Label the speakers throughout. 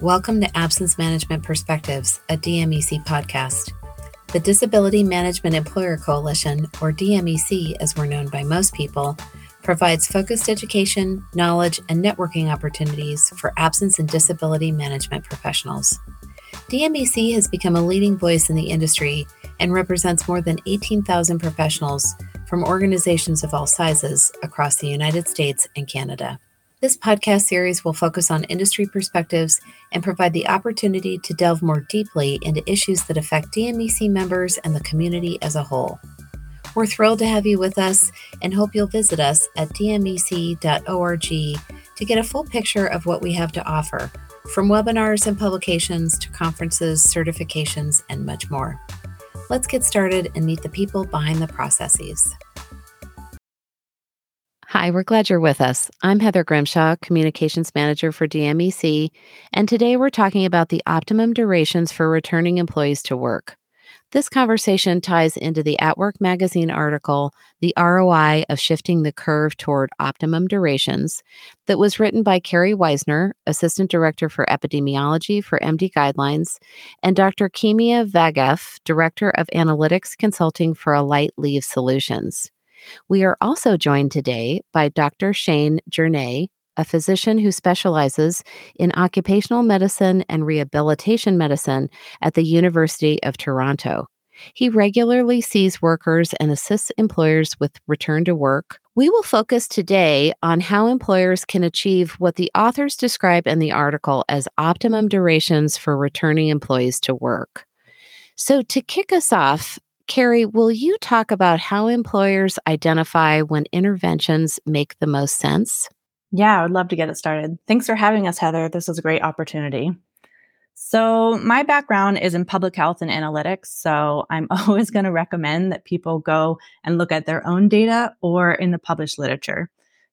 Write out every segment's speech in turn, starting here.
Speaker 1: Welcome to Absence Management Perspectives, a DMEC podcast. The Disability Management Employer Coalition, or DMEC as we're known by most people, provides focused education, knowledge, and networking opportunities for absence and disability management professionals. DMEC has become a leading voice in the industry and represents more than 18,000 professionals from organizations of all sizes across the United States and Canada. This podcast series will focus on industry perspectives and provide the opportunity to delve more deeply into issues that affect DMEC members and the community as a whole. We're thrilled to have you with us and hope you'll visit us at dmec.org to get a full picture of what we have to offer, from webinars and publications to conferences, certifications, and much more. Let's get started and meet the people behind the processes. Hi, we're glad you're with us. I'm Heather Grimshaw, Communications Manager for DMEC, and today we're talking about the optimum durations for returning employees to work. This conversation ties into the At Work magazine article, The ROI of Shifting the Curve Toward Optimum Durations, that was written by Kerri Wizner, Assistant Director for Epidemiology for MDGuidelines, and Dr. Keemia Vaghef, Director of Analytics Consulting for Alight Leave Solutions. We are also joined today by Dr. Shane Journeay, a physician who specializes in occupational medicine and rehabilitation medicine at the University of Toronto. He regularly sees workers and assists employers with return to work. We will focus today on how employers can achieve what the authors describe in the article as optimum durations for returning employees to work. So, to kick us off, Kerri, will you talk about how employers identify when interventions make the most sense?
Speaker 2: Yeah, I would love to get it started. Thanks for having us, Heather. This is a great opportunity. So, my background is in public health and analytics. So, I'm always going to recommend that people go and look at their own data or in the published literature.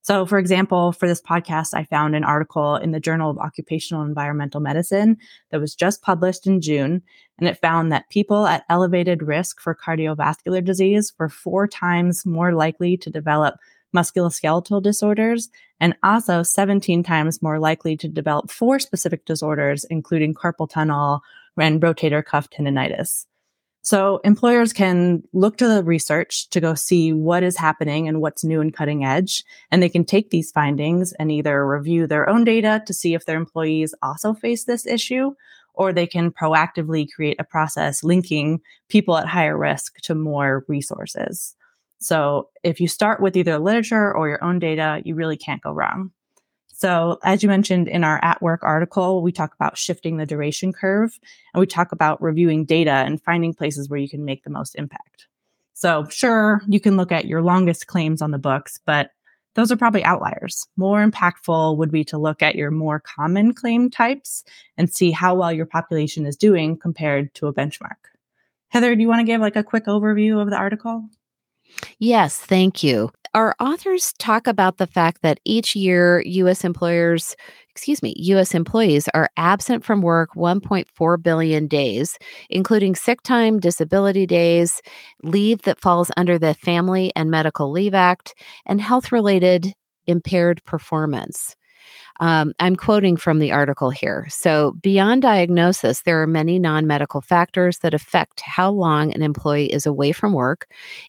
Speaker 2: So, for example, for this podcast, I found an article in the Journal of Occupational Environmental Medicine that was just published in June, and it found that people at elevated risk for cardiovascular disease were four times more likely to develop musculoskeletal disorders and also 17 times more likely to develop four specific disorders, including carpal tunnel and rotator cuff tendonitis. So employers can look to the research to go see what is happening and what's new and cutting edge. And they can take these findings and either review their own data to see if their employees also face this issue, or they can proactively create a process linking people at higher risk to more resources. So if you start with either literature or your own data, you really can't go wrong. So, as you mentioned in our at work article, we talk about shifting the duration curve and we talk about reviewing data and finding places where you can make the most impact. So, sure, you can look at your longest claims on the books, but those are probably outliers. More impactful would be to look at your more common claim types and see how well your population is doing compared to a benchmark. Heather, do you want to give like a quick overview of the article?
Speaker 1: Yes, thank you. Our authors talk about the fact that each year U.S. employers, excuse me, U.S. employees are absent from work 1.4 billion days, including sick time, disability days, leave that falls under the Family and Medical Leave Act, and health related impaired performance. Um, I'm quoting from the article here. So, beyond diagnosis, there are many non medical factors that affect how long an employee is away from work,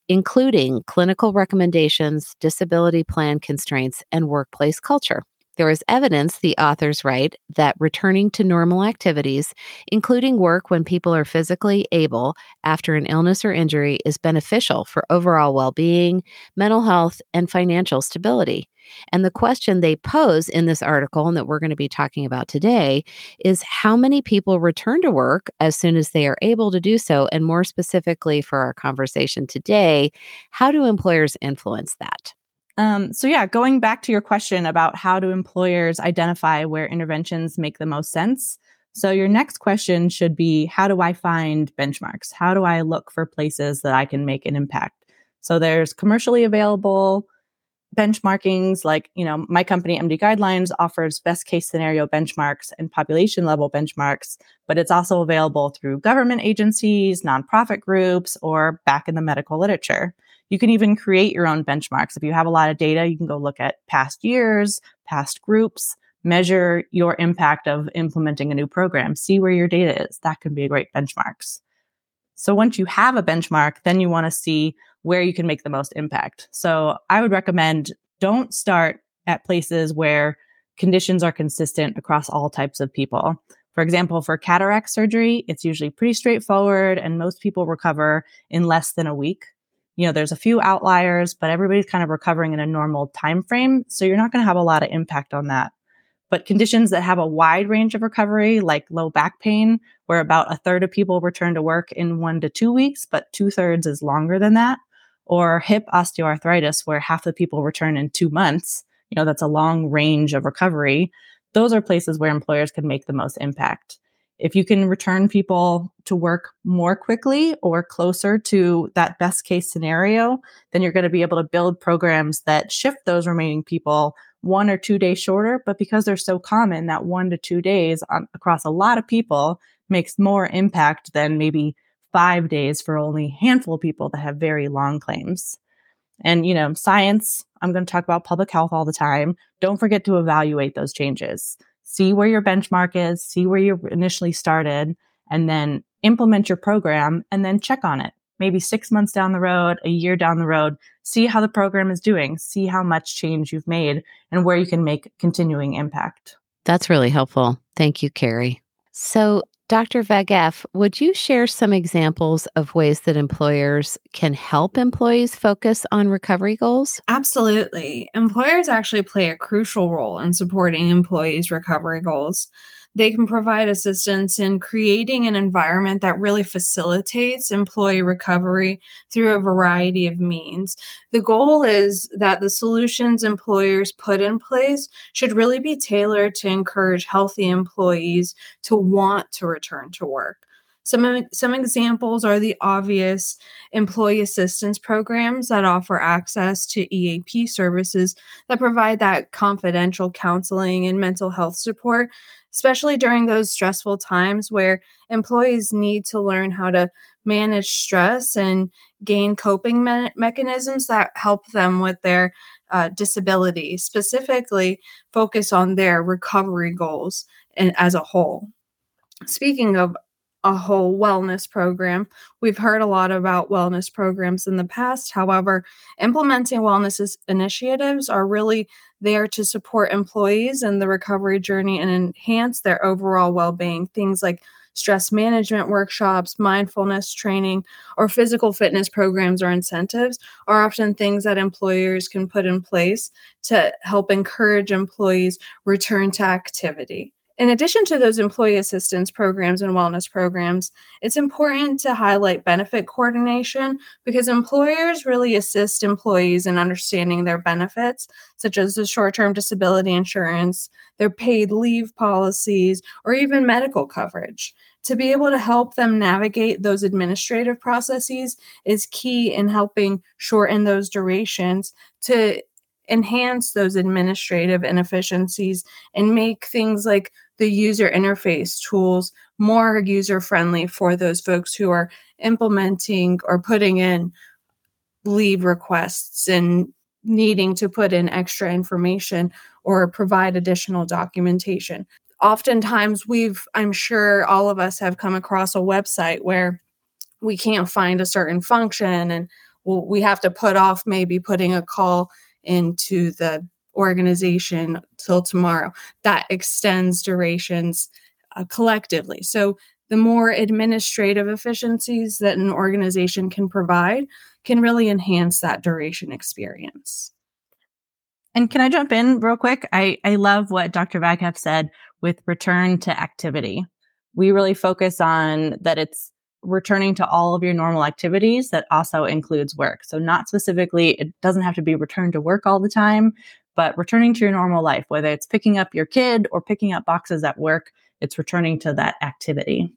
Speaker 1: including clinical recommendations, disability plan constraints, and workplace culture. There is evidence, the authors write, that returning to normal activities, including work when people are physically able after an illness or injury, is beneficial for overall well being, mental health, and financial stability. And the question they pose in this article, and that we're going to be talking about today, is how many people return to work as soon as they are able to do so? And more specifically, for our conversation today, how do employers influence that?
Speaker 2: Um, so, yeah, going back to your question about how do employers identify where interventions make the most sense? So, your next question should be How do I find benchmarks? How do I look for places that I can make an impact? So, there's commercially available benchmarkings like you know my company MDGuidelines offers best case scenario benchmarks and population level benchmarks but it's also available through government agencies nonprofit groups or back in the medical literature you can even create your own benchmarks if you have a lot of data you can go look at past years past groups measure your impact of implementing a new program, see where your data is. That can be a great benchmarks. So once you have a benchmark, then you want to see where you can make the most impact. So I would recommend don't start at places where conditions are consistent across all types of people. For example, for cataract surgery, it's usually pretty straightforward and most people recover in less than a week. You know, there's a few outliers, but everybody's kind of recovering in a normal time frame, so you're not going to have a lot of impact on that. But conditions that have a wide range of recovery, like low back pain, where about a third of people return to work in one to two weeks, but two thirds is longer than that, or hip osteoarthritis, where half the people return in two months, you know, that's a long range of recovery. Those are places where employers can make the most impact. If you can return people to work more quickly or closer to that best case scenario, then you're going to be able to build programs that shift those remaining people one or two days shorter. But because they're so common, that one to two days on, across a lot of people makes more impact than maybe five days for only handful of people that have very long claims. And, you know, science, I'm going to talk about public health all the time. Don't forget to evaluate those changes. See where your benchmark is, see where you initially started, and then implement your program and then check on it maybe six months down the road, a year down the road, see how the program is doing, see how much change you've made, and where you can make continuing impact.
Speaker 1: That's really helpful. Thank you, Kerri. So, Dr. Vaghef, would you share some examples of ways that employers can help employees focus on recovery goals?
Speaker 3: Absolutely. Employers actually play a crucial role in supporting employees' recovery goals they can provide assistance in creating an environment that really facilitates employee recovery through a variety of means. The goal is that the solutions employers put in place should really be tailored to encourage healthy employees to want to return to work. Some, some examples are the obvious employee assistance programs that offer access to EAP services that provide that confidential counseling and mental health support especially during those stressful times where employees need to learn how to manage stress and gain coping me- mechanisms that help them with their uh, disability, specifically focus on their recovery goals and as a whole. Speaking of a whole wellness program. We've heard a lot about wellness programs in the past. However, implementing wellness initiatives are really there to support employees in the recovery journey and enhance their overall well being. Things like stress management workshops, mindfulness training, or physical fitness programs or incentives are often things that employers can put in place to help encourage employees return to activity. In addition to those employee assistance programs and wellness programs, it's important to highlight benefit coordination because employers really assist employees in understanding their benefits, such as the short term disability insurance, their paid leave policies, or even medical coverage. To be able to help them navigate those administrative processes is key in helping shorten those durations to enhance those administrative inefficiencies and make things like the user interface tools more user friendly for those folks who are implementing or putting in leave requests and needing to put in extra information or provide additional documentation. Oftentimes, we've, I'm sure all of us have come across a website where we can't find a certain function and we have to put off maybe putting a call into the organization till tomorrow. That extends durations uh, collectively. So, the more administrative efficiencies that an organization can provide can really enhance that duration experience.
Speaker 2: And can I jump in real quick? I, I love what Dr. Vaghef said with return to activity. We really focus on that it's returning to all of your normal activities that also includes work. So, not specifically, it doesn't have to be return to work all the time, but returning to your normal life, whether it's picking up your kid or picking up boxes at work, it's returning to that activity.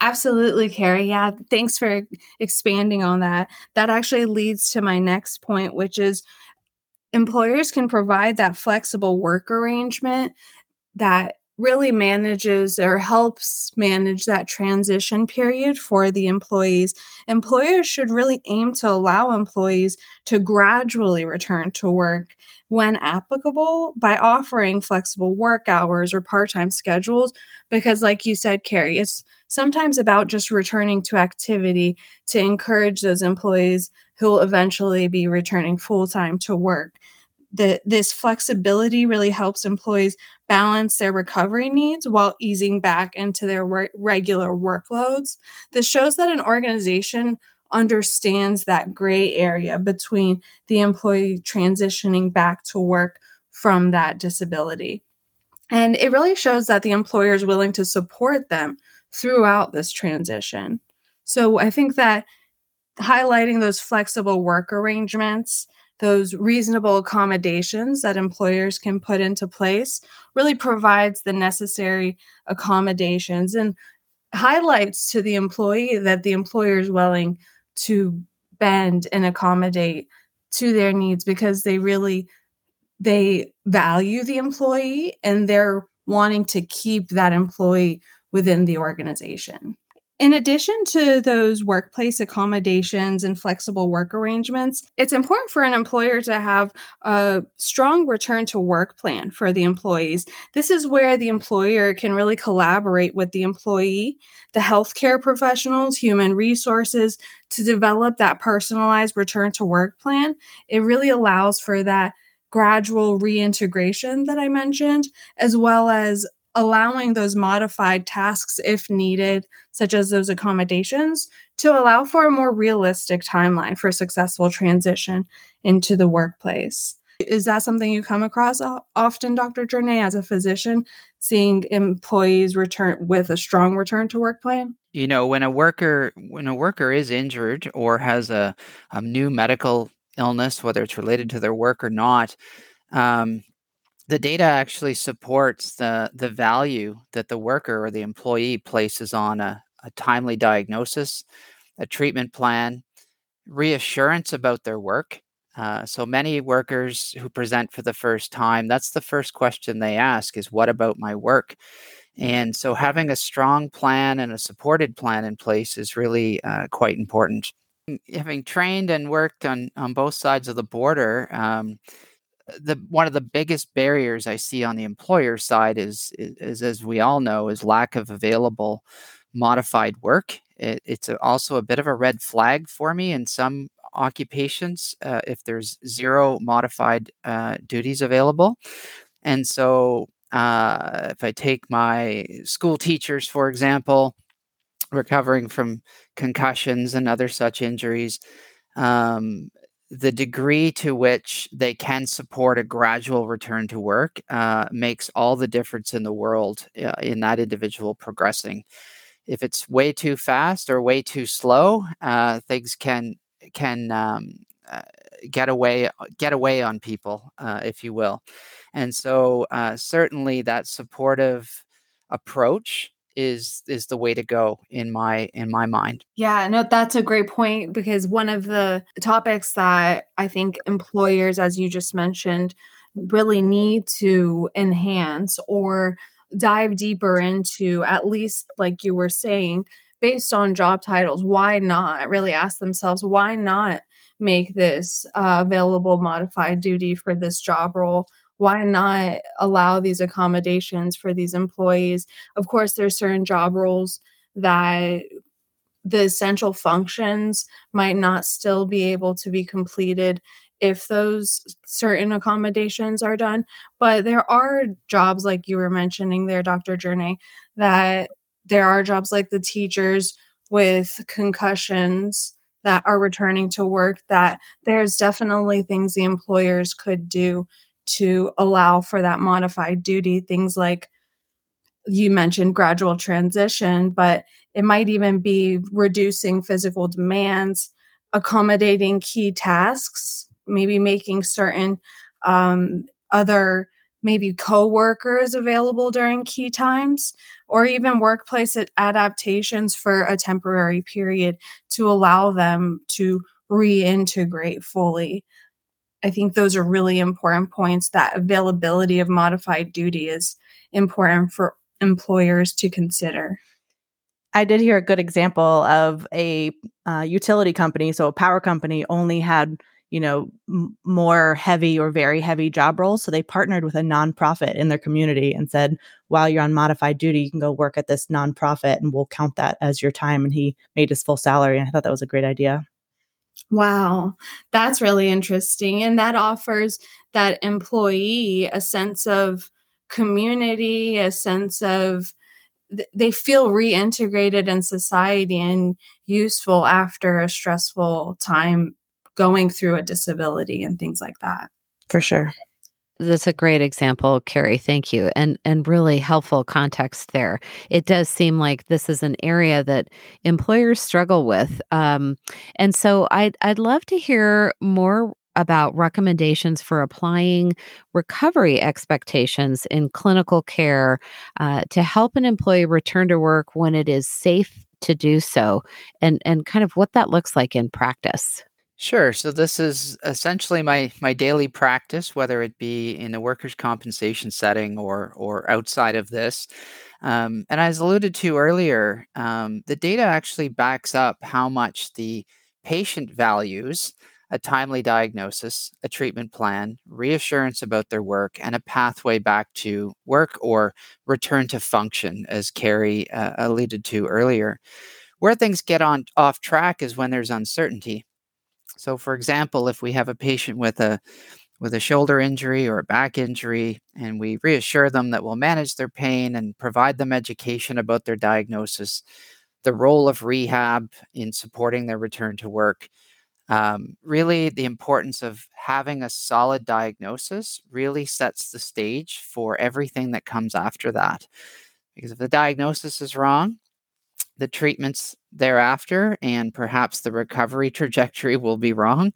Speaker 3: Absolutely, Kerri. Yeah, thanks for expanding on that. That actually leads to my next point, which is employers can provide that flexible work arrangement that really manages or helps manage that transition period for the employees. Employers should really aim to allow employees to gradually return to work when applicable by offering flexible work hours or part time schedules. Because, like you said, Kerri, it's sometimes about just returning to activity to encourage those employees who will eventually be returning full time to work. The, this flexibility really helps employees balance their recovery needs while easing back into their re- regular workloads. This shows that an organization understands that gray area between the employee transitioning back to work from that disability. And it really shows that the employer is willing to support them throughout this transition. So I think that highlighting those flexible work arrangements those reasonable accommodations that employers can put into place really provides the necessary accommodations and highlights to the employee that the employer is willing to bend and accommodate to their needs because they really they value the employee and they're wanting to keep that employee within the organization in addition to those workplace accommodations and flexible work arrangements, it's important for an employer to have a strong return to work plan for the employees. This is where the employer can really collaborate with the employee, the healthcare professionals, human resources to develop that personalized return to work plan. It really allows for that gradual reintegration that I mentioned, as well as allowing those modified tasks if needed, such as those accommodations, to allow for a more realistic timeline for successful transition into the workplace. Is that something you come across often, Dr. Journeay, as a physician, seeing employees return with a strong return to work plan?
Speaker 4: You know, when a worker when a worker is injured or has a, a new medical illness, whether it's related to their work or not, um, the data actually supports the the value that the worker or the employee places on a, a timely diagnosis, a treatment plan, reassurance about their work. Uh, so many workers who present for the first time, that's the first question they ask is, What about my work? And so having a strong plan and a supported plan in place is really uh, quite important. Having trained and worked on, on both sides of the border, um, the one of the biggest barriers I see on the employer side is, is, is as we all know, is lack of available modified work. It, it's a, also a bit of a red flag for me in some occupations uh, if there's zero modified uh, duties available. And so, uh, if I take my school teachers, for example, recovering from concussions and other such injuries, um, the degree to which they can support a gradual return to work uh, makes all the difference in the world uh, in that individual progressing. If it's way too fast or way too slow, uh, things can can um, uh, get away get away on people, uh, if you will. And so, uh, certainly, that supportive approach is is the way to go in my in my mind.
Speaker 3: Yeah, no that's a great point because one of the topics that I think employers as you just mentioned really need to enhance or dive deeper into at least like you were saying based on job titles why not really ask themselves why not make this uh, available modified duty for this job role why not allow these accommodations for these employees? Of course there's certain job roles that the essential functions might not still be able to be completed if those certain accommodations are done but there are jobs like you were mentioning there dr Journeay that there are jobs like the teachers with concussions that are returning to work that there's definitely things the employers could do to allow for that modified duty things like you mentioned gradual transition but it might even be reducing physical demands accommodating key tasks maybe making certain um, other maybe co-workers available during key times or even workplace adaptations for a temporary period to allow them to reintegrate fully I think those are really important points that availability of modified duty is important for employers to consider.
Speaker 2: I did hear a good example of a uh, utility company. So a power company only had, you know, m- more heavy or very heavy job roles. So they partnered with a nonprofit in their community and said, while you're on modified duty, you can go work at this nonprofit and we'll count that as your time. And he made his full salary. And I thought that was a great idea.
Speaker 3: Wow, that's really interesting. And that offers that employee a sense of community, a sense of they feel reintegrated in society and useful after a stressful time going through a disability and things like that.
Speaker 2: For sure.
Speaker 1: That's a great example, Kerri. Thank you. And and really helpful context there. It does seem like this is an area that employers struggle with. Um, and so I'd I'd love to hear more about recommendations for applying recovery expectations in clinical care uh, to help an employee return to work when it is safe to do so and and kind of what that looks like in practice
Speaker 4: Sure. So this is essentially my my daily practice, whether it be in a workers' compensation setting or or outside of this. Um, and as alluded to earlier, um, the data actually backs up how much the patient values a timely diagnosis, a treatment plan, reassurance about their work, and a pathway back to work or return to function, as Kerri uh, alluded to earlier. Where things get on off track is when there's uncertainty so, for example, if we have a patient with a with a shoulder injury or a back injury, and we reassure them that we'll manage their pain and provide them education about their diagnosis, the role of rehab in supporting their return to work, um, really the importance of having a solid diagnosis really sets the stage for everything that comes after that. Because if the diagnosis is wrong, the treatments thereafter and perhaps the recovery trajectory will be wrong.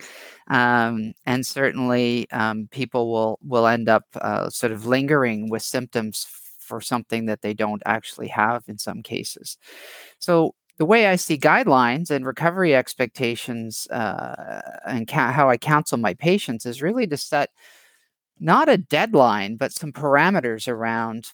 Speaker 4: Um, and certainly um, people will will end up uh, sort of lingering with symptoms for something that they don't actually have in some cases. So the way i see guidelines and recovery expectations uh, and ca- how i counsel my patients is really to set not a deadline but some parameters around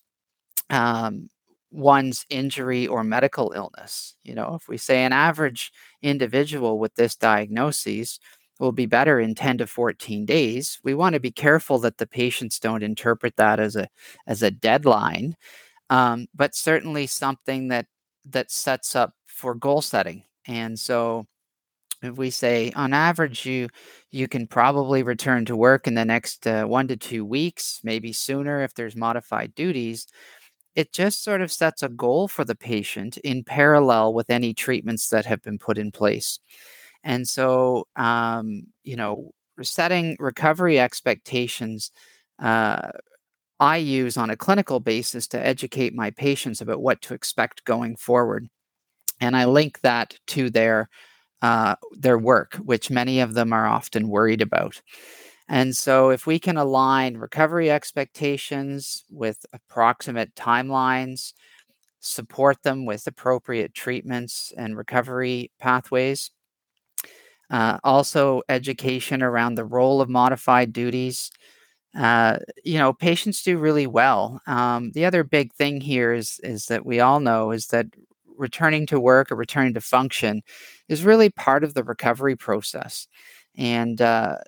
Speaker 4: um, one's injury or medical illness. You know, if we say an average individual with this diagnosis will be better in 10 to 14 days, we want to be careful that the patients don't interpret that as a as a deadline, um, but certainly something that that sets up for goal setting. And so if we say on average you you can probably return to work in the next uh, one to two weeks maybe sooner if there's modified duties it just sort of sets a goal for the patient in parallel with any treatments that have been put in place. And so, um, you know, setting recovery expectations, uh, I use on a clinical basis to educate my patients about what to expect going forward. And I link that to their uh, their work, which many of them are often worried about. And so, if we can align recovery expectations with approximate timelines, support them with appropriate treatments and recovery pathways, uh, also education around the role of modified duties. Uh, you know, patients do really well. Um, the other big thing here is is that we all know is that returning to work or returning to function is really part of the recovery process. And uh,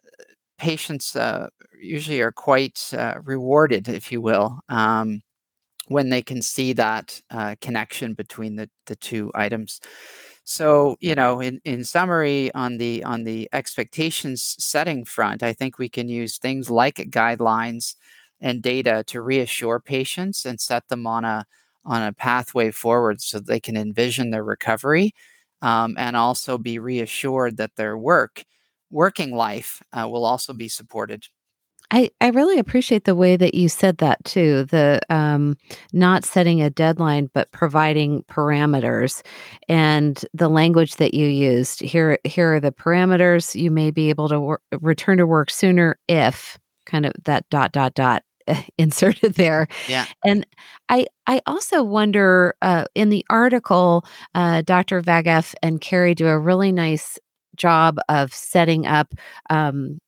Speaker 4: patients uh, usually are quite uh, rewarded, if you will, um, when they can see that uh, connection between the, the two items. So, you know, in, in summary, on the on the expectations setting front, I think we can use things like guidelines and data to reassure patients and set them on a on a pathway forward so they can envision their recovery um, and also be reassured that their work working life uh, will also be supported.
Speaker 1: I, I really appreciate the way that you said that too. The um, not setting a deadline, but providing parameters, and the language that you used. Here, here are the parameters. You may be able to wor- return to work sooner if kind of that dot dot dot inserted there.
Speaker 4: Yeah.
Speaker 1: And I I also wonder uh, in the article, uh, Dr. Vaghef and Kerri do a really nice job of setting up um,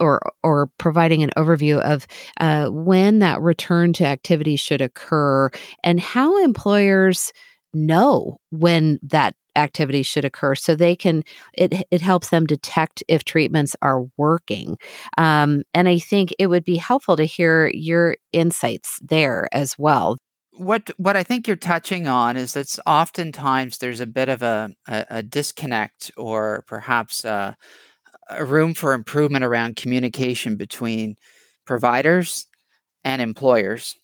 Speaker 1: or or providing an overview of uh, when that return to activity should occur and how employers know when that activity should occur so they can it it helps them detect if treatments are working. Um, and i think it would be helpful to hear your insights there as well
Speaker 4: what what I think you're touching on is that oftentimes there's a bit of a, a, a disconnect or perhaps a, a room for improvement around communication between providers and employers.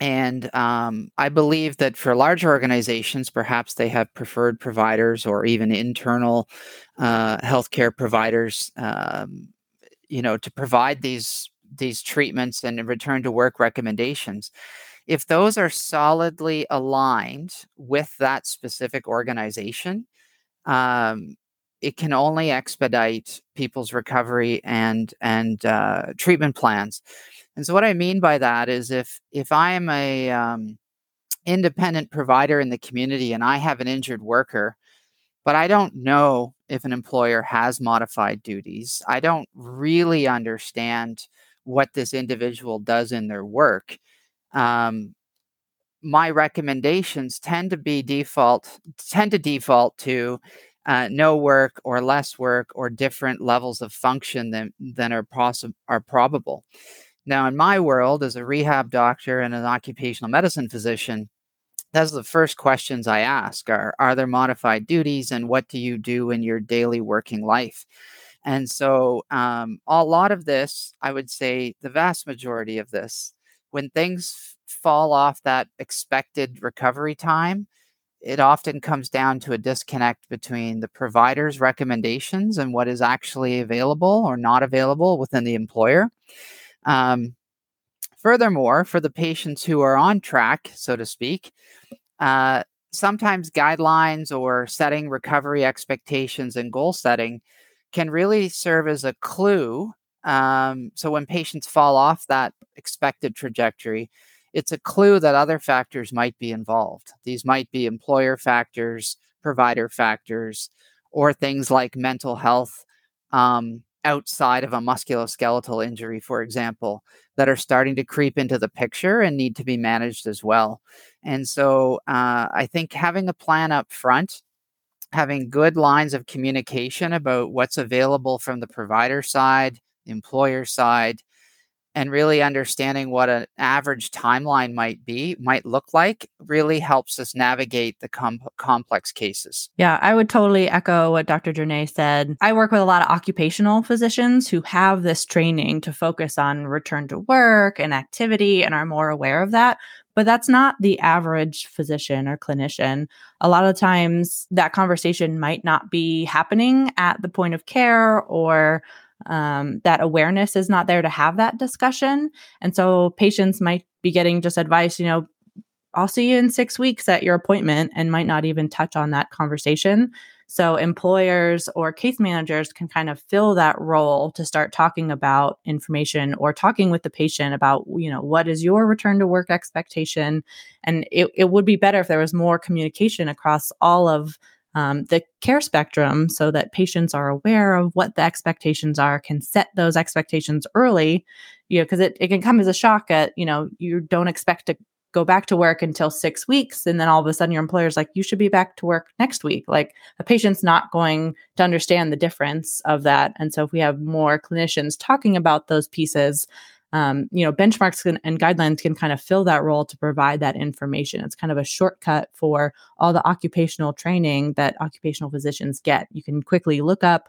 Speaker 4: And um, I believe that for large organizations, perhaps they have preferred providers or even internal uh, healthcare providers, um, you know, to provide these these treatments and return to work recommendations if those are solidly aligned with that specific organization, um, it can only expedite people's recovery and and uh, treatment plans. And so, what I mean by that is, if if I am a um, independent provider in the community and I have an injured worker, but I don't know if an employer has modified duties, I don't really understand what this individual does in their work um, my recommendations tend to be default tend to default to uh, no work or less work or different levels of function than than are possible are probable. Now, in my world, as a rehab doctor and an occupational medicine physician, are the first questions I ask: are Are there modified duties, and what do you do in your daily working life? And so, um, a lot of this, I would say, the vast majority of this when things fall off that expected recovery time, it often comes down to a disconnect between the provider's recommendations and what is actually available or not available within the employer. Um, furthermore, for the patients who are on track, so to speak, uh, sometimes guidelines or setting recovery expectations and goal setting can really serve as a clue um, so when patients fall off that expected trajectory, it's a clue that other factors might be involved. These might be employer factors, provider factors, or things like mental health um, outside of a musculoskeletal injury, for example, that are starting to creep into the picture and need to be managed as well. And so uh, I think having a plan up front having good lines of communication about what's available from the provider side, employer side and really understanding what an average timeline might be might look like really helps us navigate the com- complex cases
Speaker 2: yeah i would totally echo what dr Journeay said i work with a lot of occupational physicians who have this training to focus on return to work and activity and are more aware of that but that's not the average physician or clinician. A lot of times that conversation might not be happening at the point of care or um, that awareness is not there to have that discussion. And so patients might be getting just advice, you know, I'll see you in six weeks at your appointment and might not even touch on that conversation. So employers or case managers can kind of fill that role to start talking about information or talking with the patient about, you know, what is your return to work expectation? And it, it would be better if there was more communication across all of um, the care spectrum so that patients are aware of what the expectations are, can set those expectations early, you know, because it, it can come as a shock at, you know, you don't expect to go back to work until six weeks. And then all of a sudden your employer's like, you should be back to work next week. Like a patient's not going to understand the difference of that. And so if we have more clinicians talking about those pieces, um, you know, benchmarks can, and guidelines can kind of fill that role to provide that information. It's kind of a shortcut for all the occupational training that occupational physicians get. You can quickly look up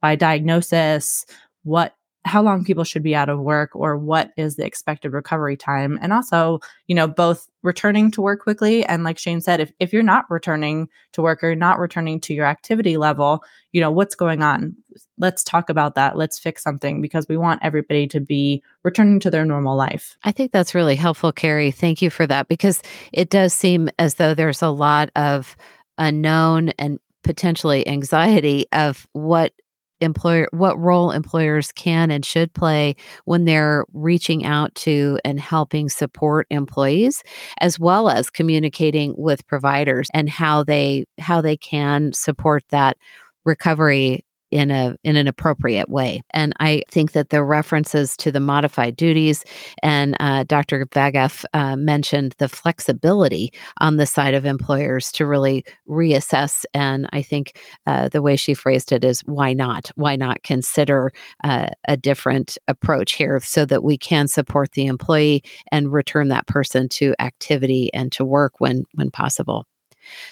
Speaker 2: by diagnosis what how long people should be out of work or what is the expected recovery time and also you know both returning to work quickly and like shane said if, if you're not returning to work or not returning to your activity level you know what's going on? Let's talk about that. Let's fix something because we want everybody to be returning to their normal life.
Speaker 1: I think that's really helpful Kerri. Thank you for that because it does seem as though there's a lot of unknown and potentially anxiety of what employer what role employers can and should play when they're reaching out to and helping support employees as well as communicating with providers and how they how they can support that recovery in a in an appropriate way. And I think that the references to the modified duties and uh, Dr. Vaghef uh, mentioned the flexibility on the side of employers to really reassess. And I think uh, the way she phrased it is, why not? Why not consider uh, a different approach here so that we can support the employee and return that person to activity and to work when when possible.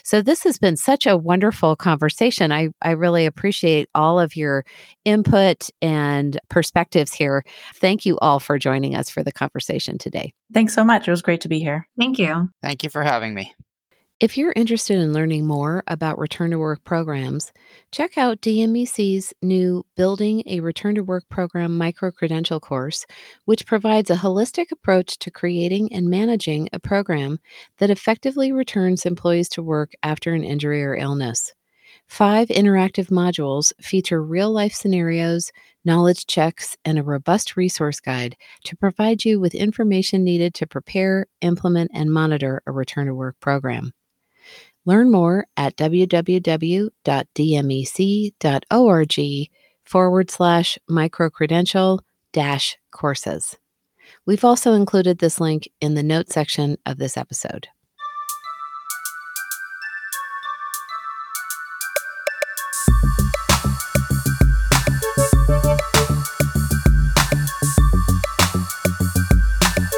Speaker 1: So this has been such a wonderful conversation. I, I really appreciate all of your input and perspectives here. Thank you all for joining us for the conversation today.
Speaker 2: Thanks so much. It was great to be here.
Speaker 3: Thank you.
Speaker 4: Thank you for having me.
Speaker 1: If you're interested in learning more about return to work programs, check out DMEC's new Building a Return to Work Program micro credential course, which provides a holistic approach to creating and managing a program that effectively returns employees to work after an injury or illness. Five interactive modules feature real life scenarios, knowledge checks, and a robust resource guide to provide you with information needed to prepare, implement, and monitor a return to work program. Learn more at www.dmec.org forward slash microcredential dash courses. We've also included this link in the notes section of this episode.